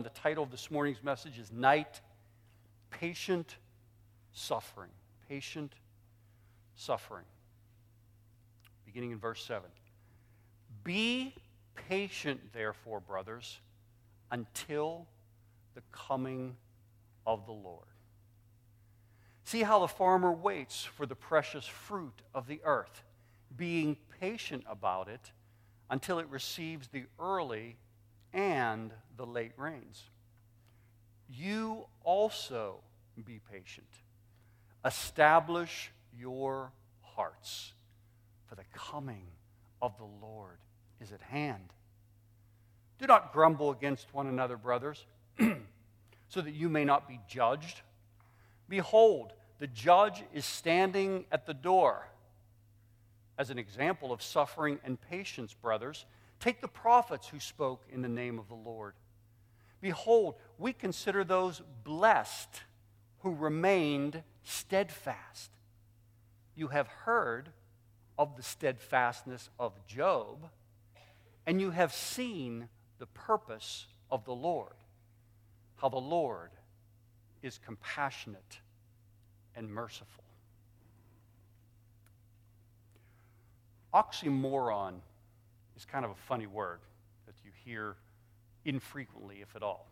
11. The title of this morning's message is Night Patient Suffering. Patient Suffering. Beginning in verse 7. Be patient, therefore, brothers, until the coming of the Lord. See how the farmer waits for the precious fruit of the earth, being patient about it until it receives the early and the late rains. You also be patient. Establish your hearts, for the coming of the Lord is at hand. Do not grumble against one another, brothers, so that you may not be judged. Behold, the judge is standing at the door. As an example of suffering and patience, brothers, take the prophets who spoke in the name of the Lord. Behold, we consider those blessed who remained steadfast. You have heard of the steadfastness of Job, and you have seen the purpose of the Lord, how the Lord is compassionate and merciful. Oxymoron is kind of a funny word that you hear infrequently, if at all.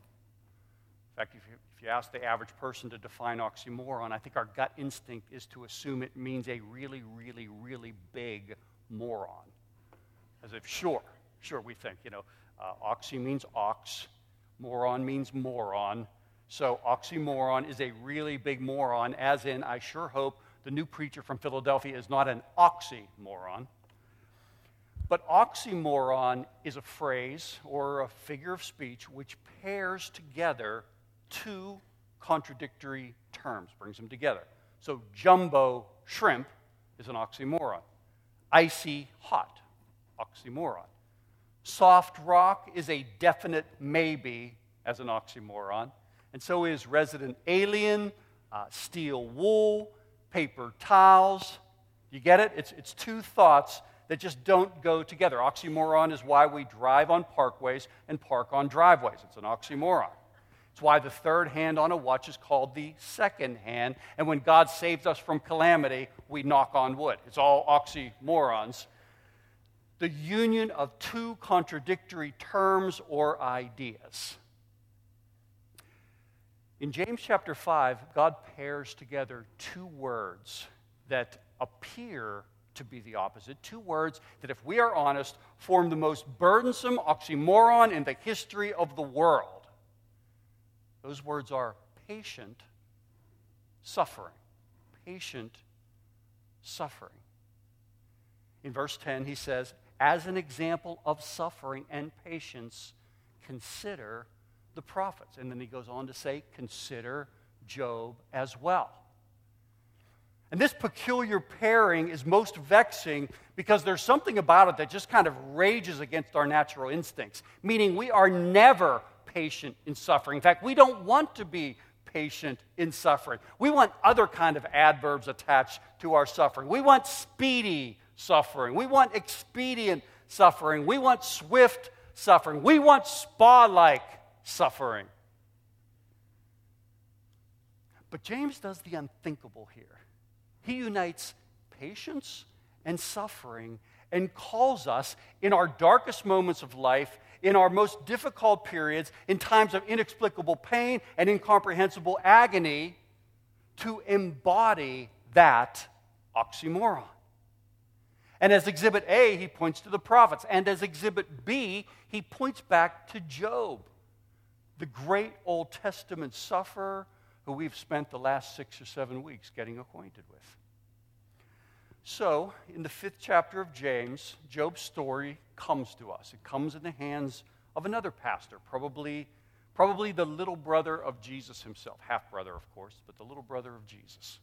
In fact, if you, if you ask the average person to define oxymoron, I think our gut instinct is to assume it means a really, really, really big moron. As if, sure, sure, we think, you know, uh, oxy means ox, moron means moron. So, oxymoron is a really big moron, as in, I sure hope the new preacher from Philadelphia is not an oxymoron. But oxymoron is a phrase or a figure of speech which pairs together two contradictory terms, brings them together. So, jumbo shrimp is an oxymoron. Icy hot, oxymoron. Soft rock is a definite maybe as an oxymoron. And so is resident alien, uh, steel wool, paper towels. You get it? It's, it's two thoughts that just don't go together. Oxymoron is why we drive on parkways and park on driveways. It's an oxymoron. It's why the third hand on a watch is called the second hand. And when God saves us from calamity, we knock on wood. It's all oxymorons. The union of two contradictory terms or ideas. In James chapter 5, God pairs together two words that appear to be the opposite. Two words that, if we are honest, form the most burdensome oxymoron in the history of the world. Those words are patient suffering. Patient suffering. In verse 10, he says, As an example of suffering and patience, consider the prophets. And then he goes on to say, Consider Job as well. And this peculiar pairing is most vexing because there's something about it that just kind of rages against our natural instincts, meaning we are never patient in suffering. In fact, we don't want to be patient in suffering. We want other kind of adverbs attached to our suffering. We want speedy suffering. We want expedient suffering. We want swift suffering. We want spa like suffering. But James does the unthinkable here. He unites patience and suffering and calls us in our darkest moments of life, in our most difficult periods, in times of inexplicable pain and incomprehensible agony, to embody that oxymoron. And as exhibit A, he points to the prophets. And as exhibit B, he points back to Job, the great Old Testament sufferer who we've spent the last six or seven weeks getting acquainted with. So, in the fifth chapter of James, Job's story comes to us. It comes in the hands of another pastor, probably, probably the little brother of Jesus himself, half brother, of course, but the little brother of Jesus.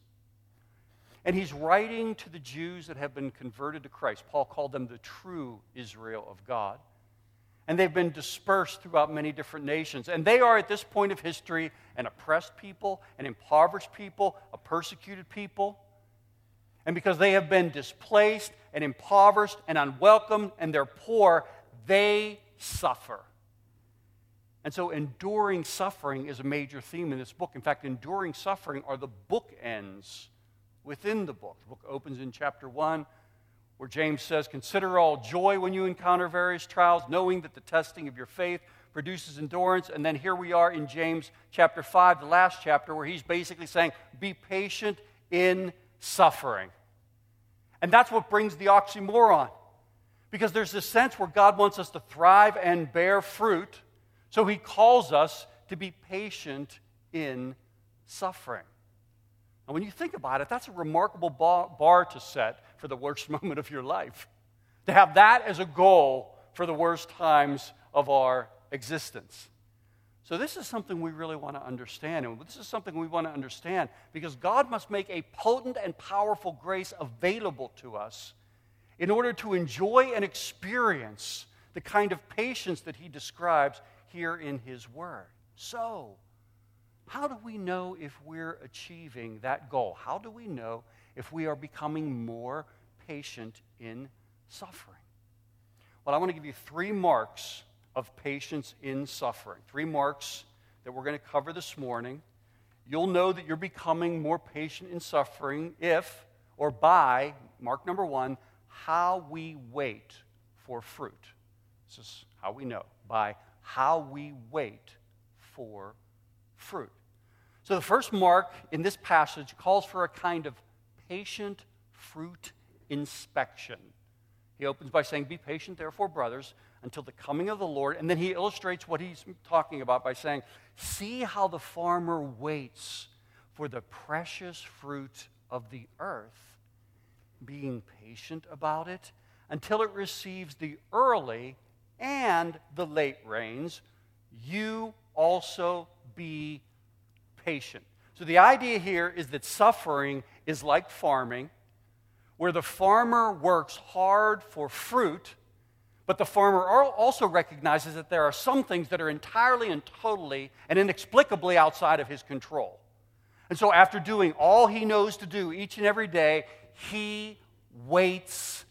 And he's writing to the Jews that have been converted to Christ. Paul called them the true Israel of God. And they've been dispersed throughout many different nations. And they are, at this point of history, an oppressed people, an impoverished people, a persecuted people. And because they have been displaced and impoverished and unwelcome and they're poor, they suffer. And so, enduring suffering is a major theme in this book. In fact, enduring suffering are the bookends within the book. The book opens in chapter 1, where James says, Consider all joy when you encounter various trials, knowing that the testing of your faith produces endurance. And then here we are in James chapter 5, the last chapter, where he's basically saying, Be patient in suffering. And that's what brings the oxymoron. Because there's this sense where God wants us to thrive and bear fruit, so he calls us to be patient in suffering. And when you think about it, that's a remarkable bar to set for the worst moment of your life. To have that as a goal for the worst times of our existence. So, this is something we really want to understand. And this is something we want to understand because God must make a potent and powerful grace available to us in order to enjoy and experience the kind of patience that He describes here in His Word. So, how do we know if we're achieving that goal? How do we know if we are becoming more patient in suffering? Well, I want to give you three marks of patience in suffering. Three marks that we're going to cover this morning. You'll know that you're becoming more patient in suffering if or by, mark number one, how we wait for fruit. This is how we know, by how we wait for fruit. So the first mark in this passage calls for a kind of patient fruit inspection. He opens by saying, Be patient, therefore, brothers, until the coming of the Lord. And then he illustrates what he's talking about by saying, See how the farmer waits for the precious fruit of the earth, being patient about it until it receives the early and the late rains. You also be patient. So the idea here is that suffering is like farming, where the farmer works hard for fruit but the farmer also recognizes that there are some things that are entirely and totally and inexplicably outside of his control. And so, after doing all he knows to do each and every day, he waits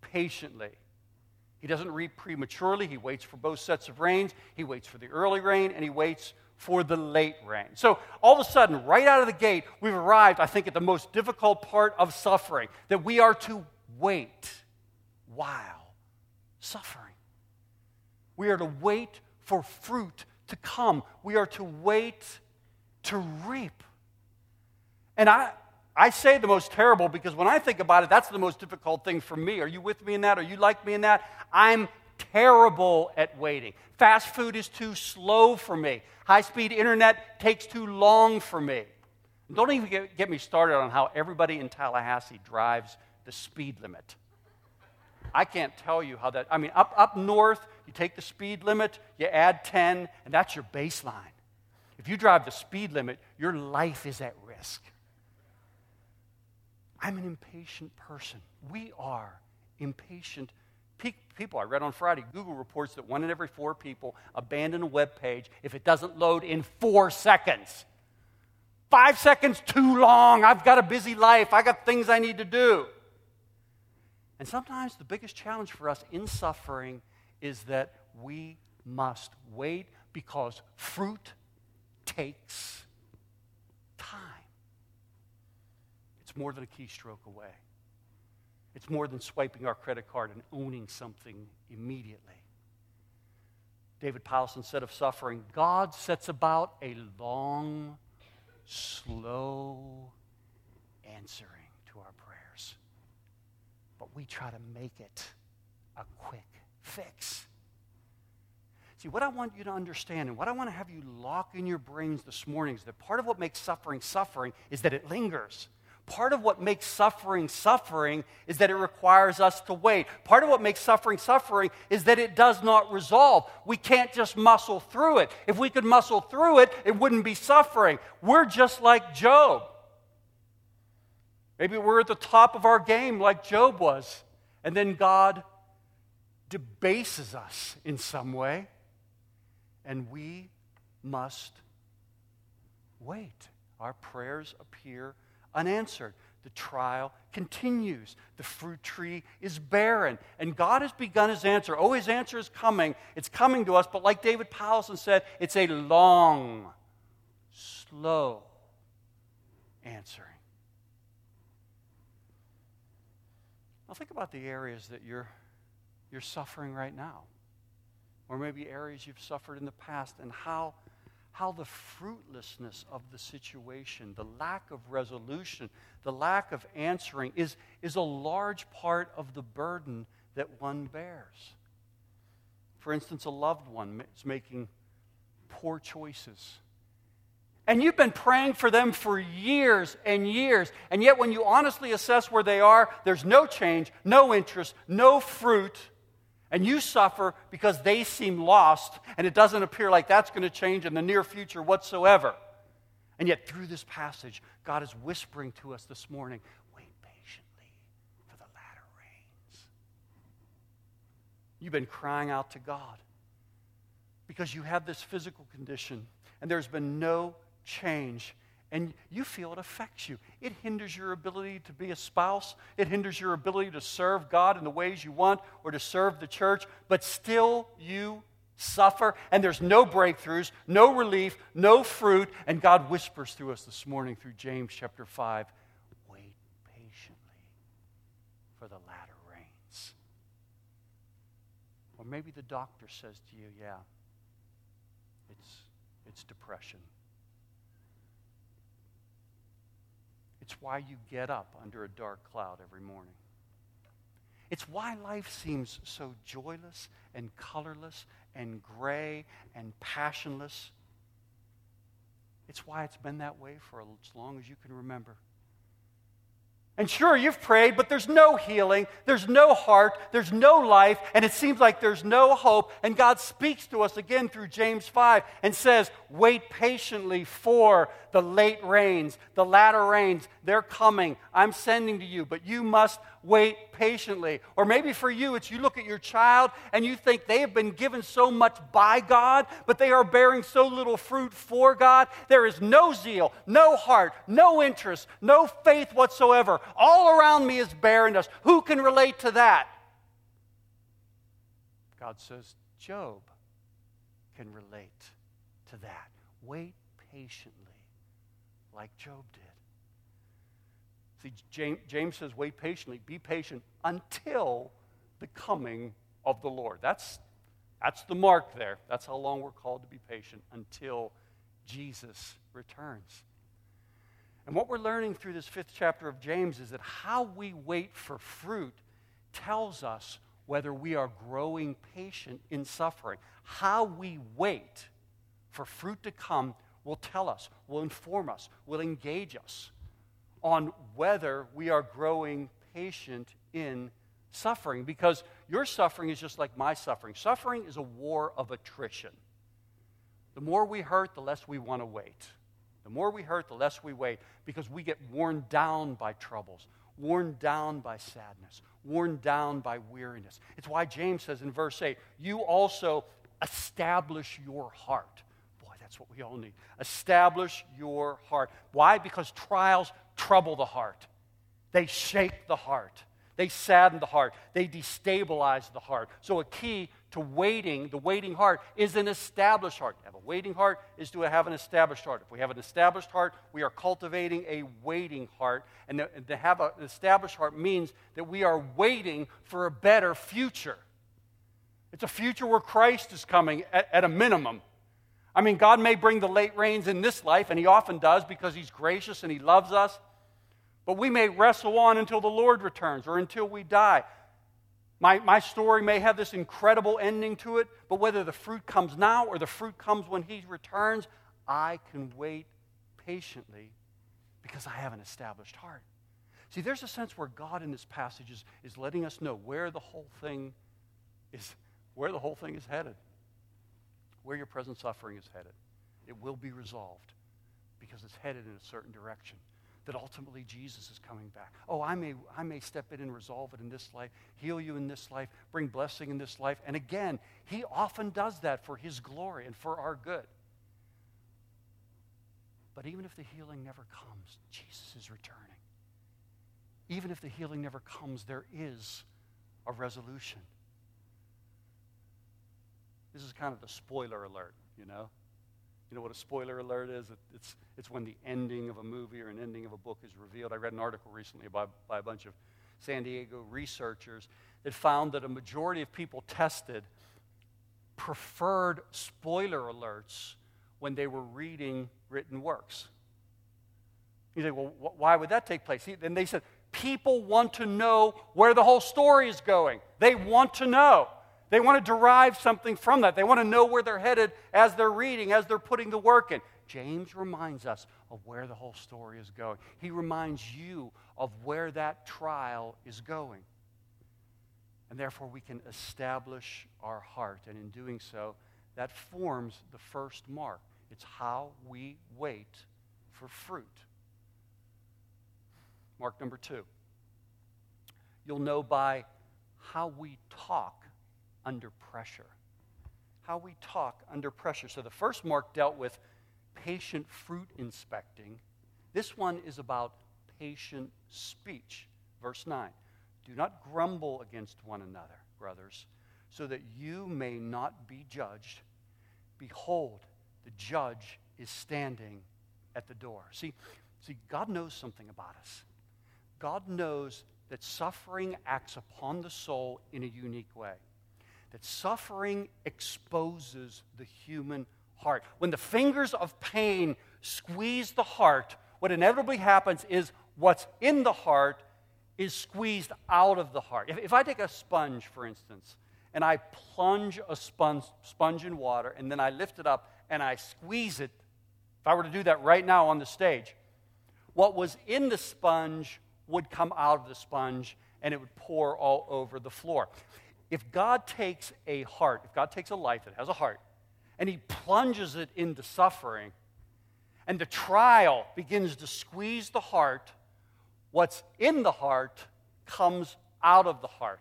patiently. He doesn't reap prematurely. He waits for both sets of rains. He waits for the early rain and he waits for the late rain. So, all of a sudden, right out of the gate, we've arrived, I think, at the most difficult part of suffering that we are to wait while suffering. We are to wait for fruit to come. We are to wait to reap. And I, I say the most terrible because when I think about it, that's the most difficult thing for me. Are you with me in that? Are you like me in that? I'm terrible at waiting. Fast food is too slow for me. High speed internet takes too long for me. Don't even get, get me started on how everybody in Tallahassee drives the speed limit. I can't tell you how that, I mean, up, up north, you take the speed limit, you add 10, and that's your baseline. If you drive the speed limit, your life is at risk. I'm an impatient person. We are impatient people. I read on Friday, Google reports that one in every four people abandon a web page if it doesn't load in four seconds. Five seconds too long. I've got a busy life. I got things I need to do. And sometimes the biggest challenge for us in suffering is that we must wait because fruit takes time. It's more than a keystroke away, it's more than swiping our credit card and owning something immediately. David Powlison said of suffering God sets about a long, slow answering we try to make it a quick fix. See, what I want you to understand and what I want to have you lock in your brains this morning is that part of what makes suffering suffering is that it lingers. Part of what makes suffering suffering is that it requires us to wait. Part of what makes suffering suffering is that it does not resolve. We can't just muscle through it. If we could muscle through it, it wouldn't be suffering. We're just like Job. Maybe we're at the top of our game like Job was, and then God debases us in some way, and we must wait. Our prayers appear unanswered. the trial continues. The fruit tree is barren. And God has begun his answer. Oh, his answer is coming. It's coming to us, but like David Powlison said, it's a long, slow answering. Now, think about the areas that you're, you're suffering right now, or maybe areas you've suffered in the past, and how how the fruitlessness of the situation, the lack of resolution, the lack of answering is, is a large part of the burden that one bears. For instance, a loved one is making poor choices. And you've been praying for them for years and years. And yet, when you honestly assess where they are, there's no change, no interest, no fruit and you suffer because they seem lost, and it doesn't appear like that's going to change in the near future whatsoever. And yet, through this passage, God is whispering to us this morning wait patiently for the latter rains. You've been crying out to God because you have this physical condition, and there's been no change and you feel it affects you. It hinders your ability to be a spouse, it hinders your ability to serve God in the ways you want or to serve the church, but still you suffer, and there's no breakthroughs, no relief, no fruit. And God whispers through us this morning through James chapter 5 wait patiently for the latter rains. Or maybe the doctor says to you, yeah, it's, it's depression. It's why you get up under a dark cloud every morning. It's why life seems so joyless and colorless and gray and passionless. It's why it's been that way for as long as you can remember. And sure, you've prayed, but there's no healing, there's no heart, there's no life, and it seems like there's no hope. And God speaks to us again through James 5 and says, Wait patiently for the late rains, the latter rains. They're coming. I'm sending to you, but you must wait patiently. Or maybe for you, it's you look at your child and you think they have been given so much by God, but they are bearing so little fruit for God. There is no zeal, no heart, no interest, no faith whatsoever. All around me is barrenness. Who can relate to that? God says, Job can relate to that. Wait patiently, like Job did. See, James, says, wait patiently, be patient until the coming of the Lord. That's, that's the mark there. That's how long we're called to be patient until Jesus returns. And what we're learning through this fifth chapter of James is that how we wait for fruit tells us whether we are growing patient in suffering. How we wait for fruit to come will tell us, will inform us, will engage us on whether we are growing patient in suffering because your suffering is just like my suffering. Suffering is a war of attrition. The more we hurt, the less we want to wait. The more we hurt, the less we wait because we get worn down by troubles, worn down by sadness, worn down by weariness. It's why James says in verse 8, You also establish your heart. Boy, that's what we all need. Establish your heart. Why? Because trials trouble the heart, they shake the heart, they sadden the heart, they destabilize the heart. So, a key to waiting, the waiting heart, is an established heart. To have a waiting heart is to have an established heart. If we have an established heart, we are cultivating a waiting heart. And to have an established heart means that we are waiting for a better future. It's a future where Christ is coming at, at a minimum. I mean, God may bring the late rains in this life, and He often does because He's gracious and He loves us. But we may wrestle on until the Lord returns or until we die. My, my story may have this incredible ending to it, but whether the fruit comes now or the fruit comes when He returns, I can wait patiently because I have an established heart. See, there's a sense where God in this passage is, is letting us know where the whole thing is, where the whole thing is headed where your present suffering is headed. It will be resolved because it's headed in a certain direction. That ultimately Jesus is coming back. Oh, I may, I may step in and resolve it in this life, heal you in this life, bring blessing in this life. And again, He often does that for His glory and for our good. But even if the healing never comes, Jesus is returning. even if the healing never comes, there is a resolution. This is kind of the spoiler alert, you know? You know what a spoiler alert is? It's, it's when the ending of a movie or an book is revealed. I read an article recently by, by a bunch of San Diego researchers that found that a majority of people tested preferred spoiler alerts when they were reading written works. You say, well, wh- why would that take place? And they said, people want to know where the whole story is going. They want to know. They want to derive something from that. They want to know where they're headed as they're reading, as they're putting the work in. James reminds us of where the whole story is going. He reminds you of where that trial is going. And therefore, we can establish our heart. And in doing so, that forms the first mark. It's how we wait for fruit. Mark number two. You'll know by how we talk under pressure. How we talk under pressure. So the first mark dealt with patient fruit inspecting. This one is about patient speech. Verse 9 Do not grumble against one another, brothers, so that you may not be judged. Behold, the judge is standing at the door. See, see, God knows something about us. God knows that suffering acts upon the soul in a unique way that suffering exposes the human heart. When the fingers of pain squeeze the heart, what inevitably happens is what's in the heart is squeezed out of the heart. If, if I take a sponge, for instance, and I plunge a sponge, sponge in water, and then I lift it up and I squeeze it, if I were to do that right now on the stage, what was in the sponge would come out of the sponge and it would pour all over the floor if God takes a heart, if God takes a life that has a heart, and he plunges it into suffering, and the trial begins to squeeze the heart, what's in the heart comes out of the heart.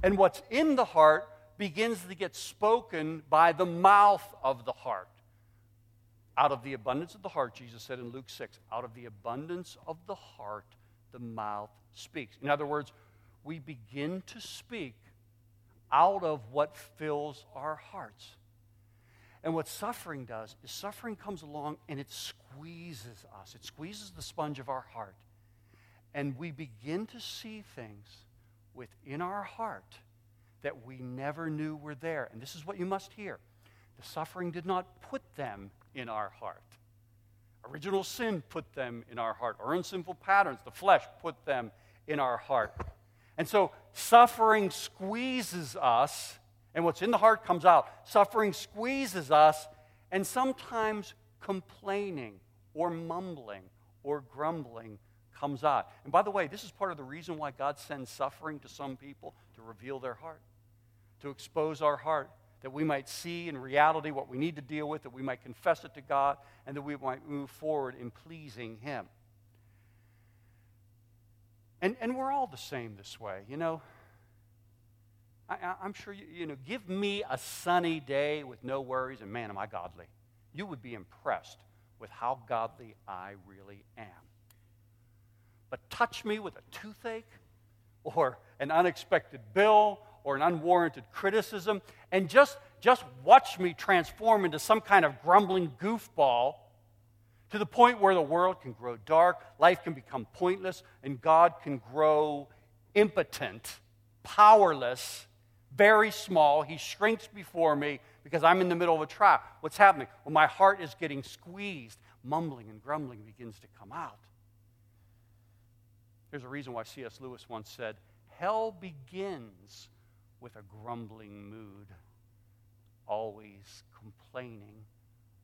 And what's in the heart begins to get spoken by the mouth of the heart. Out of the abundance of the heart, Jesus said in Luke 6, out of the abundance of the heart, the mouth speaks. In other words, we begin to speak out of what fills our hearts. And what suffering does is suffering comes along and it squeezes us, it squeezes the sponge of our heart. And we begin to see things within our heart that we never knew were there. And this is what you must hear the suffering did not put them in our heart. Original sin put them in our heart. Our unsinful patterns, the flesh, put them in our heart. And so suffering squeezes us, and what's in the heart comes out. Suffering squeezes us, and sometimes complaining or mumbling or grumbling comes out. And by the way, this is part of the reason why God sends suffering to some people to reveal their heart, to expose our heart, that we might see in reality what we need to deal with, that we might confess it to God, and that we might move forward in pleasing Him. And, and we're all the same this way, you know. I, am sure, you, you know, give me a sunny day with no worries, and man, am I godly. You would be impressed with how godly I really am. But touch me with a toothache or an unexpected bill or an unwarranted criticism, and just, just watch me transform into some kind of grumbling goofball to the point where the world can grow dark, life can become pointless, and God can grow impotent, powerless, very small. He shrinks before me because I'm in the middle of a trial. What's happening? Well, my heart is getting squeezed. Mumbling and grumbling begins to come out. There's a reason why C.S. Lewis once said, Hell begins with a grumbling mood, always complaining,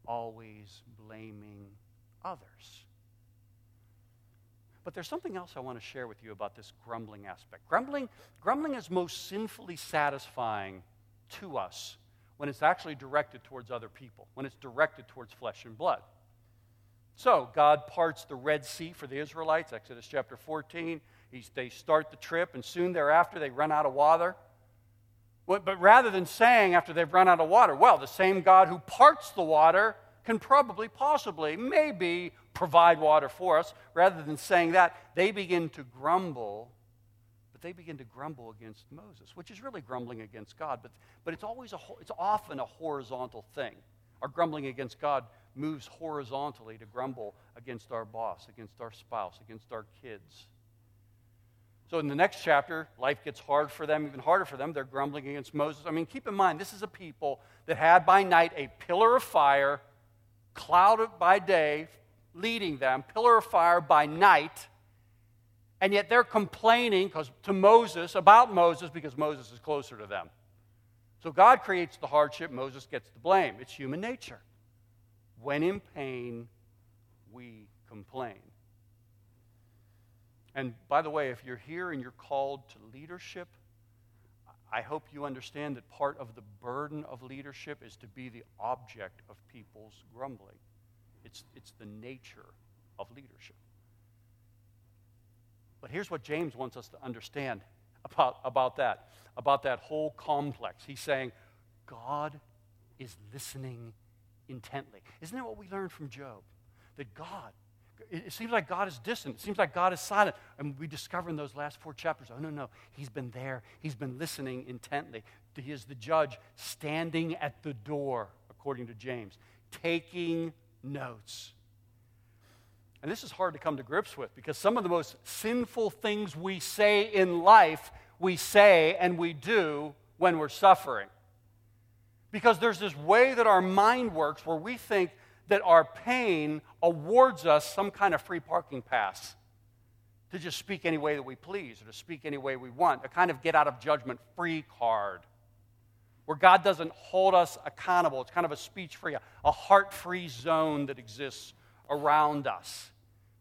always blaming others. But there's something else I want to share with you about this grumbling aspect. Grumbling, grumbling is most sinfully satisfying to us when it's actually directed towards other people, when it's directed towards flesh and blood. So, God parts the Red Sea for the Israelites, Exodus chapter 14. He's, they start the trip, and soon thereafter they run out of water. But rather than saying after they've run out of water, well, the same God who parts the water can probably, possibly, maybe provide water for us. Rather than saying that, they begin to grumble. But they begin to grumble against Moses, which is really grumbling against God. But, but it's always a, it's often a horizontal thing. Our grumbling against God moves horizontally to grumble against our boss, against our spouse, against our kids. So in the next chapter, life gets hard for them, even harder for them. They're grumbling against Moses. I mean, keep in mind, this is a people that had by night a pillar of fire, cloud by day, leading them, pillar of fire by night. And yet they're complaining to Moses about Moses because Moses is closer to them. So God creates the hardship, Moses gets the blame. It's human nature. When in pain, we complain. And by the way, if you're here and you're called to leadership, I hope you understand that part of the burden of leadership is to be the object of people's grumbling. It's, it's the nature of leadership. But here's what James wants us to understand about, about that, about that whole complex. He's saying, God is listening intently. Isn't that what we learned from Job? That God, it seems like God is distant. It seems like God is silent. And we discover in those last four chapters oh, no, no, He's been there. He's been listening intently. He is the judge standing at the door, according to James, taking notes. And this is hard to come to grips with because some of the most sinful things we say in life, we say and we do when we're suffering. Because there's this way that our mind works where we think that our pain awards us some kind of free parking pass to just speak any way that we please or to speak any way we want, a kind of get out of judgment free card where God doesn't hold us accountable. It's kind of a speech free, a heart free zone that exists around us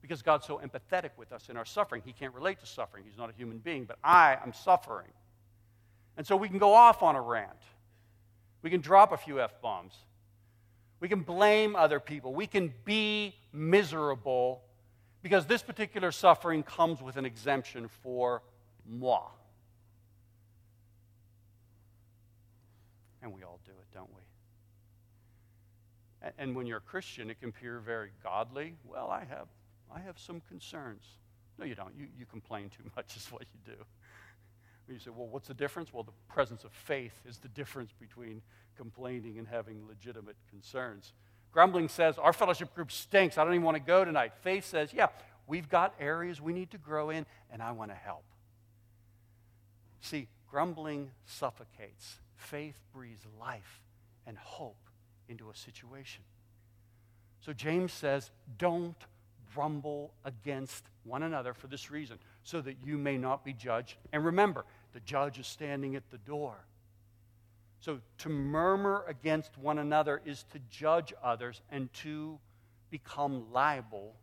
because God's so empathetic with us in our suffering. He can't relate to suffering, He's not a human being, but I am suffering. And so we can go off on a rant. We can drop a few F bombs. We can blame other people. We can be miserable because this particular suffering comes with an exemption for moi. And we all do it, don't we? And when you're a Christian, it can appear very godly. Well, I have, I have some concerns. No, you don't. You, you complain too much, is what you do. You say, well, what's the difference? Well, the presence of faith is the difference between complaining and having legitimate concerns. Grumbling says, our fellowship group stinks. I don't even want to go tonight. Faith says, yeah, we've got areas we need to grow in, and I want to help. See, grumbling suffocates. Faith breathes life and hope into a situation. So James says, don't grumble against one another for this reason, so that you may not be judged. And remember, the judge is standing at the door. So to murmur against one another is to judge others and to become liable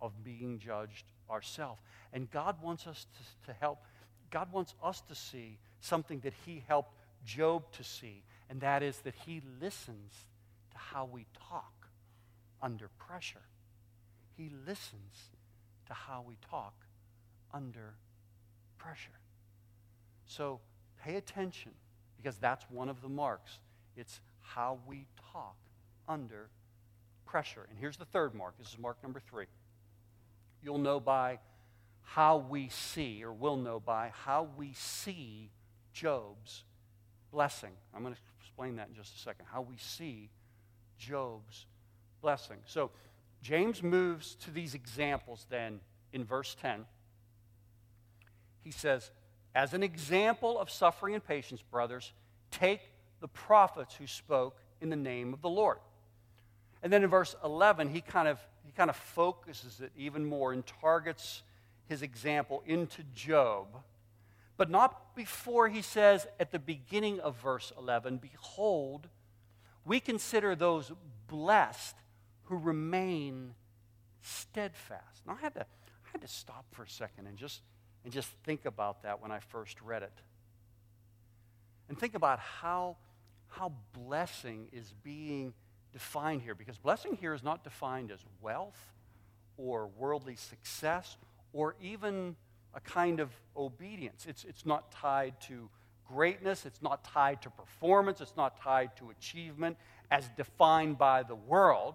of being judged ourselves. And God wants us to, to help. God wants us to see something that He helped Job to see, and that is that He listens to how we talk under pressure. He listens to how we talk under pressure. So pay attention because that's one of the marks. It's how we talk under pressure. And here's the third mark. This is mark number three. You'll know by how we see, or will know by how we see Job's blessing. I'm going to explain that in just a second. How we see Job's blessing. So, James moves to these examples then in verse 10. He says, as an example of suffering and patience, brothers, take the prophets who spoke in the name of the Lord. And then in verse 11, he kind of, he kind of focuses it even more and targets his example into Job. But not before he says at the beginning of verse 11, Behold, we consider those blessed who remain steadfast. Now, I had to, I had to stop for a second and just and just think about that when I first read it. And think about how, how blessing is being defined here. Because blessing here is not defined as wealth or worldly success or even a kind of obedience. It's, it's not tied to greatness, it's not tied to performance, it's not tied to achievement. as defined by the world,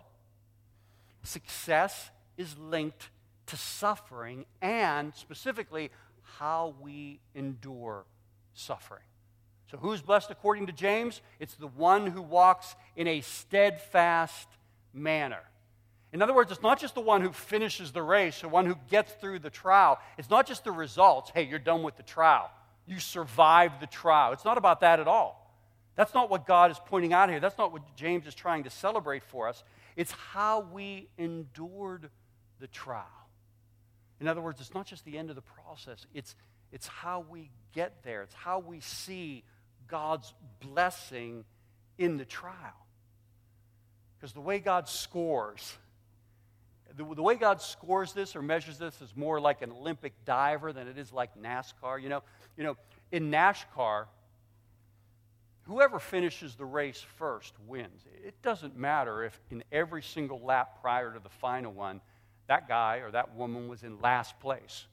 success is linked to suffering and specifically how we endure suffering. So, who's blessed according to James? It's the one who walks in a steadfast manner. In other words, it's not just the one who finishes the race the one who gets through the trial. It's not just the results. Hey, you're done with the trial. You survived the trial. It's not about that at all. That's not what God is pointing out here. That's not what James is trying to celebrate for us. It's how we endured the trial. In other words, it's not just the end of the process, it's, it's how we get there, it's how we see God's blessing in the trial. Because the way God scores, the, the, way God scores this or measures this is more like an Olympic diver than it is like NASCAR. You know, you know in NASCAR, whoever finishes the race first wins. It doesn't matter if in every single lap prior to the final one, that guy or that woman was in last place.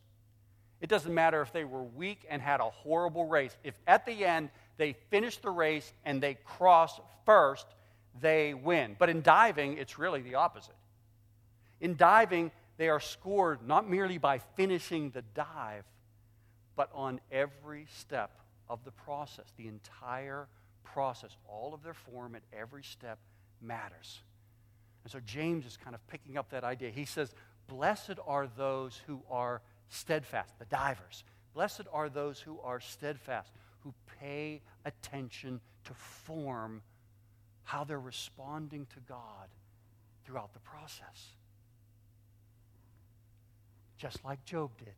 It doesn't matter if they were weak and had a horrible race. If at the end they finish the race and they cross first, they win. But in diving, it's really the opposite. In diving, they are scored not merely by finishing the dive, but on every step of the process. The entire process, all of their form at every step matters. And so James is kind of picking up that idea. He says, Blessed are those who are steadfast, the divers. Blessed are those who are steadfast, who pay attention to form how they're responding to God throughout the process. Just like Job did.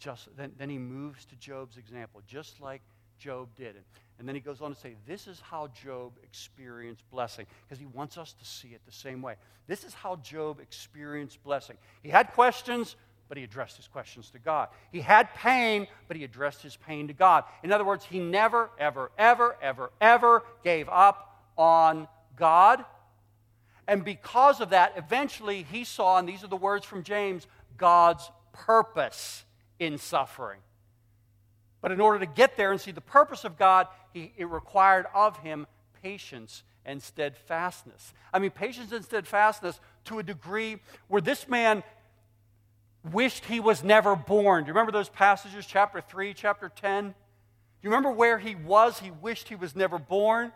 Just, then, then he moves to Job's example, just like Job did. And, and then he goes on to say, This is how Job experienced blessing, because he wants us to see it the same way. This is how Job experienced blessing. He had questions, but he addressed his questions to God. He had pain, but he addressed his pain to God. In other words, he never, ever, ever, ever, ever gave up on God. And because of that, eventually he saw, and these are the words from James, God's purpose in suffering. But in order to get there and see the purpose of God, he, it required of him patience and steadfastness. I mean, patience and steadfastness to a degree where this man wished he was never born. Do you remember those passages, chapter 3, chapter 10? Do you remember where he was? He wished he was never born.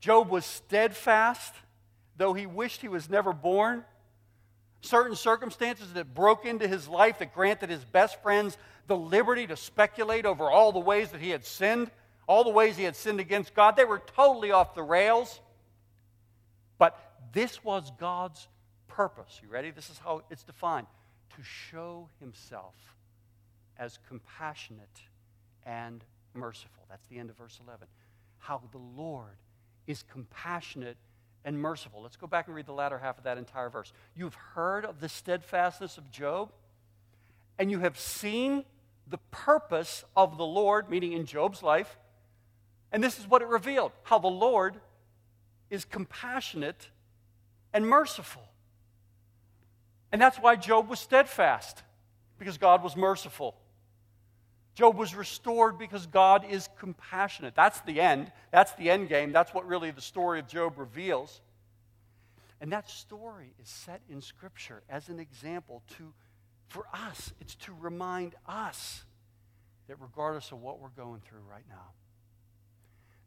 Job was steadfast, though he wished he was never born. Certain circumstances that broke into his life that granted his best friends the liberty to speculate over all the ways that he had sinned, all the ways he had sinned against God. They were totally off the rails. But this was God's purpose. You ready? This is how it's defined to show himself as compassionate and merciful. That's the end of verse 11. How the Lord is compassionate and merciful. Let's go back and read the latter half of that entire verse. You've heard of the steadfastness of Job, and you have seen the purpose of the Lord, meaning in Job's life. And this is what it revealed how the Lord is compassionate and merciful. And that's why Job was steadfast, because God was merciful. Job was restored because God is compassionate. That's the end. That's the end game. That's what really the story of Job reveals. And that story is set in Scripture as an example to for us, it's to remind us that regardless of what we're going through right now,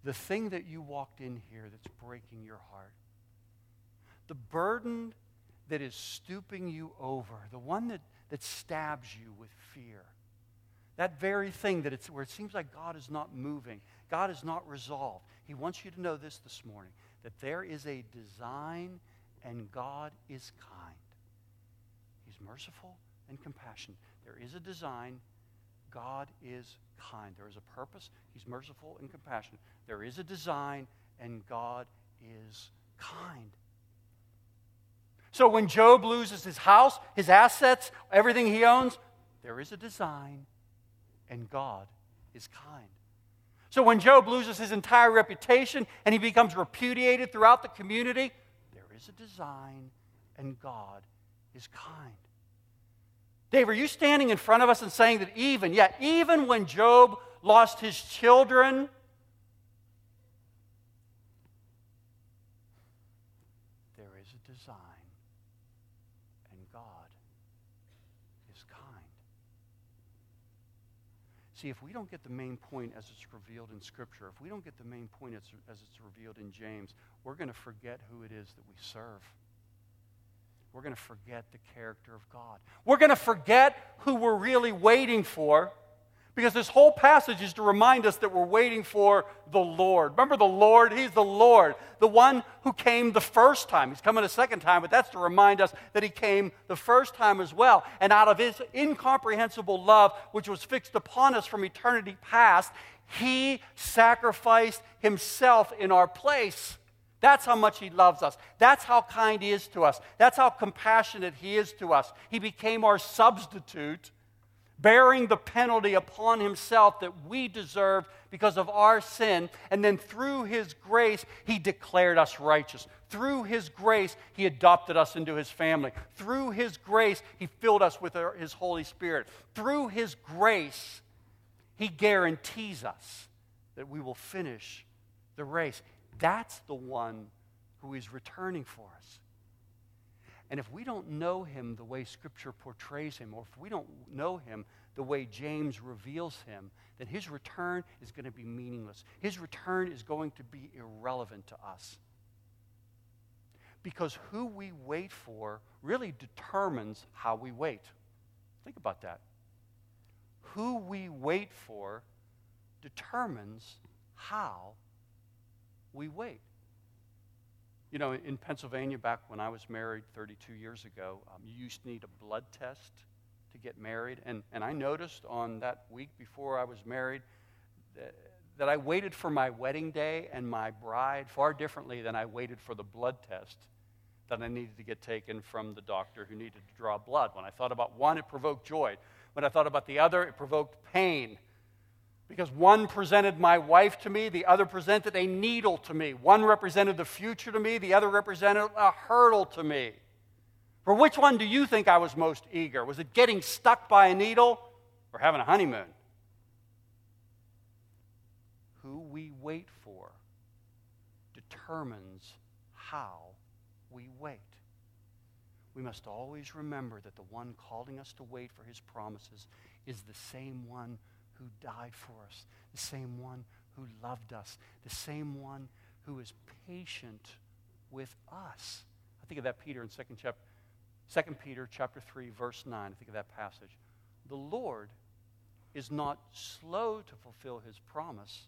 the thing that you walked in here that's breaking your heart, the burden that is stooping you over, the one that, that stabs you with fear, that very thing that it's where it seems like God is not moving, God is not resolved. He wants you to know this this morning that there is a design and God is kind. He's merciful and compassionate. There is a design. God is kind. There is a purpose. He's merciful and compassionate. There is a design, and God is kind. So when Job loses his house, his assets, everything he owns, there is a design, and God is kind. So when Job loses his entire reputation and he becomes repudiated throughout the community, there is a design, and God is kind. Dave, are you standing in front of us and saying that even, yet, even when Job lost his children, a design, and God is kind. See, if we don't get the main point as it's revealed in Scripture, if we don't get the main point as, as it's revealed in James, we're going to forget who it is that we serve. We're going to forget the character of God. We're going to forget who we're really waiting for because this whole passage is to remind us that we're waiting for the Lord. Remember the Lord? He's the Lord, the one who came the first time. He's coming a second time, but that's to remind us that He came the first time as well. And out of His incomprehensible love, which was fixed upon us from eternity past, He sacrificed Himself in our place. That's how much He loves us. That's how kind He is to us. That's how compassionate He is to us. He became our substitute bearing the penalty upon himself that we deserved because of our sin. And then through his grace, he declared us righteous. Through his grace, he adopted us into his family. Through his grace, he filled us with his Holy Spirit. Through his grace, he guarantees us that we will finish the race. That's the one who is returning for us. And if we don't know him the way Scripture portrays him, or if we don't know him the way James reveals him, then his return is going to be meaningless. His return is going to be irrelevant to us. Because who we wait for really determines how we wait. Think about that. Who we wait for determines how we wait. You know, in Pennsylvania, back when I was married 32 years ago, um, you used to need a blood test to get married. And, and I noticed on that week before I was married that, that I waited for my wedding day and my bride far differently than I waited for the blood test that I needed to get taken from the doctor who needed to draw blood. When I thought about one, it provoked joy. When I thought about the other, it provoked pain because one presented my wife to me, the other presented a needle to me. One represented the future to me, the other represented a hurdle to me. For which one do you think I was most eager? Was it getting stuck by a needle or having a honeymoon? Who we wait for determines how we wait. We must always remember that the one calling us to wait for his promises is the same one who died for us, the same one who loved us, the same one who is patient with us. I think of that Peter in 2 chapter, 2 Peter chapter 3, verse 9. I think of that passage. The Lord is not slow to fulfill his promise,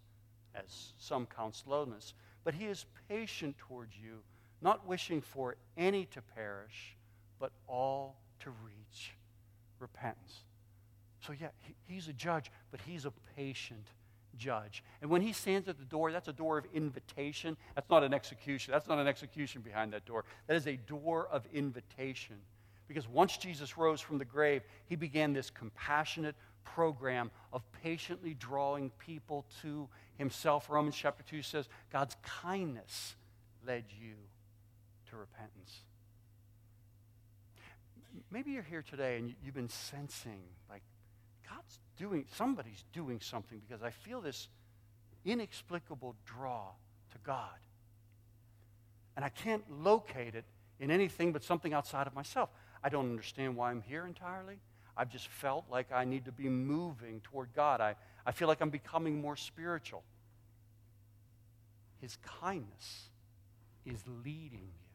as some count slowness, but he is patient towards you, not wishing for any to perish, but all to reach repentance. So, yeah, he's a judge, but he's a patient judge. And when he stands at the door, that's a door of invitation. That's not an execution. That's not an execution behind that door. That is a door of invitation. Because once Jesus rose from the grave, he began this compassionate program of patiently drawing people to himself. Romans chapter 2 says, God's kindness led you to repentance. Maybe you're here today and you've been sensing like God's doing, somebody's doing something because I feel this inexplicable draw to God. And I can't locate it in anything but something outside of myself. I don't understand why I'm here entirely. I've just felt like I need to be moving toward God. I, I feel like I'm becoming more spiritual. His kindness is leading you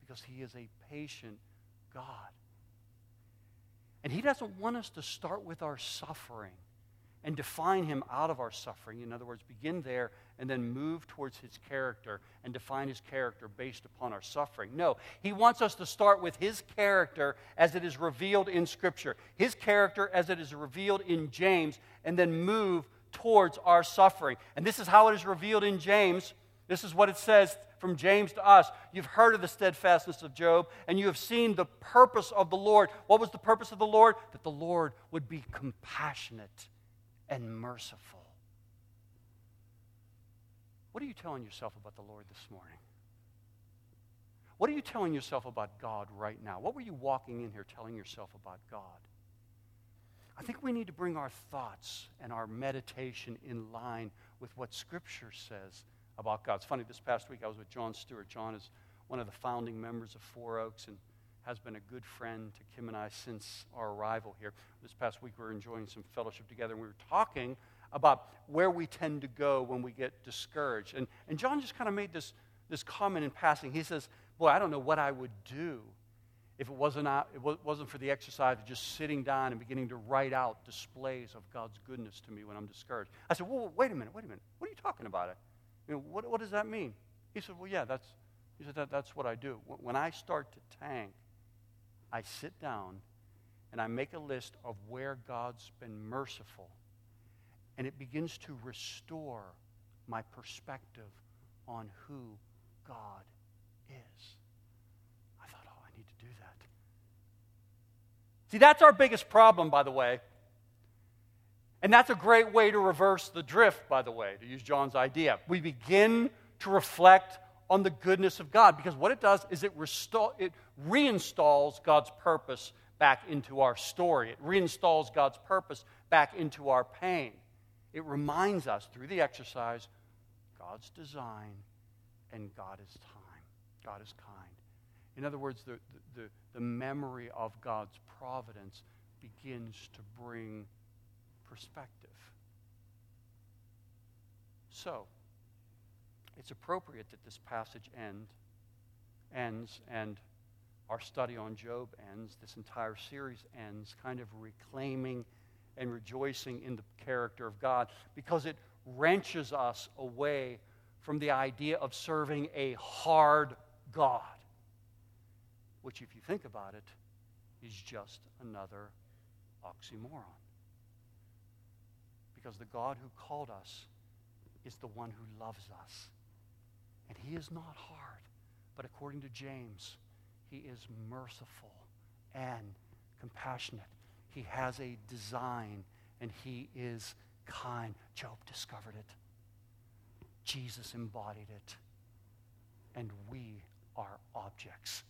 because He is a patient God. And He doesn't want us to start with our suffering and define Him out of our suffering. In other words, begin there and then move towards His character and define His character based upon our suffering. No, He wants us to start with His character as it is revealed in Scripture, His character as it is revealed in James, and then move towards our suffering. And this is how it is revealed in James. This is what it says from James to us. You've heard of the steadfastness of Job, and you have seen the purpose of the Lord. What was the purpose of the Lord? That the Lord would be compassionate and merciful. What are you telling yourself about the Lord this morning? What are you telling yourself about God right now? What were you walking in here telling yourself about God? I think we need to bring our thoughts and our meditation in line with what Scripture says about God. It's funny, this past week I was with John Stewart. John is one of the founding members of Four Oaks and has been a good friend to Kim and I since our arrival here. This past week, we were enjoying some fellowship together, and we were talking about where we tend to go when we get discouraged. And, and John just kind of made this, this comment in passing. He says, Boy, I don't know what I would do if it wasn't, uh, out, it wasn't for the exercise of just sitting down and beginning to write out displays of God's goodness to me when I'm discouraged. I said, well, wait a minute, wait a minute. What are you talking about? You know, what, what does that mean? He said, well, yeah, that's, he said, that, that's what I do. When I start to tank, I sit down and I make a list of where God's been merciful. And it begins to restore my perspective on who God is. I thought, oh, I need to do that. See, that's our biggest problem, by the way. And that's a great way to reverse the drift, by the way, to use John's idea. We begin to reflect on the goodness of God because what it does is it, restore, it reinstalls God's purpose back into our story. It reinstalls God's purpose back into our pain. It reminds us through the exercise God's design and God is time. God is kind. In other words, the, the, the memory of God's providence begins to bring perspective. So, it's appropriate that this passage end, ends and our study on Job ends, this entire series ends, kind of reclaiming and rejoicing in the character of God because it wrenches us away from the idea of serving a hard God which, if you think about it, is just another oxymoron. Because the God who called us is the one who loves us. And he is not hard, but according to James, he is merciful and compassionate. He has a design and he is kind. Job discovered it. Jesus embodied it. And we are objects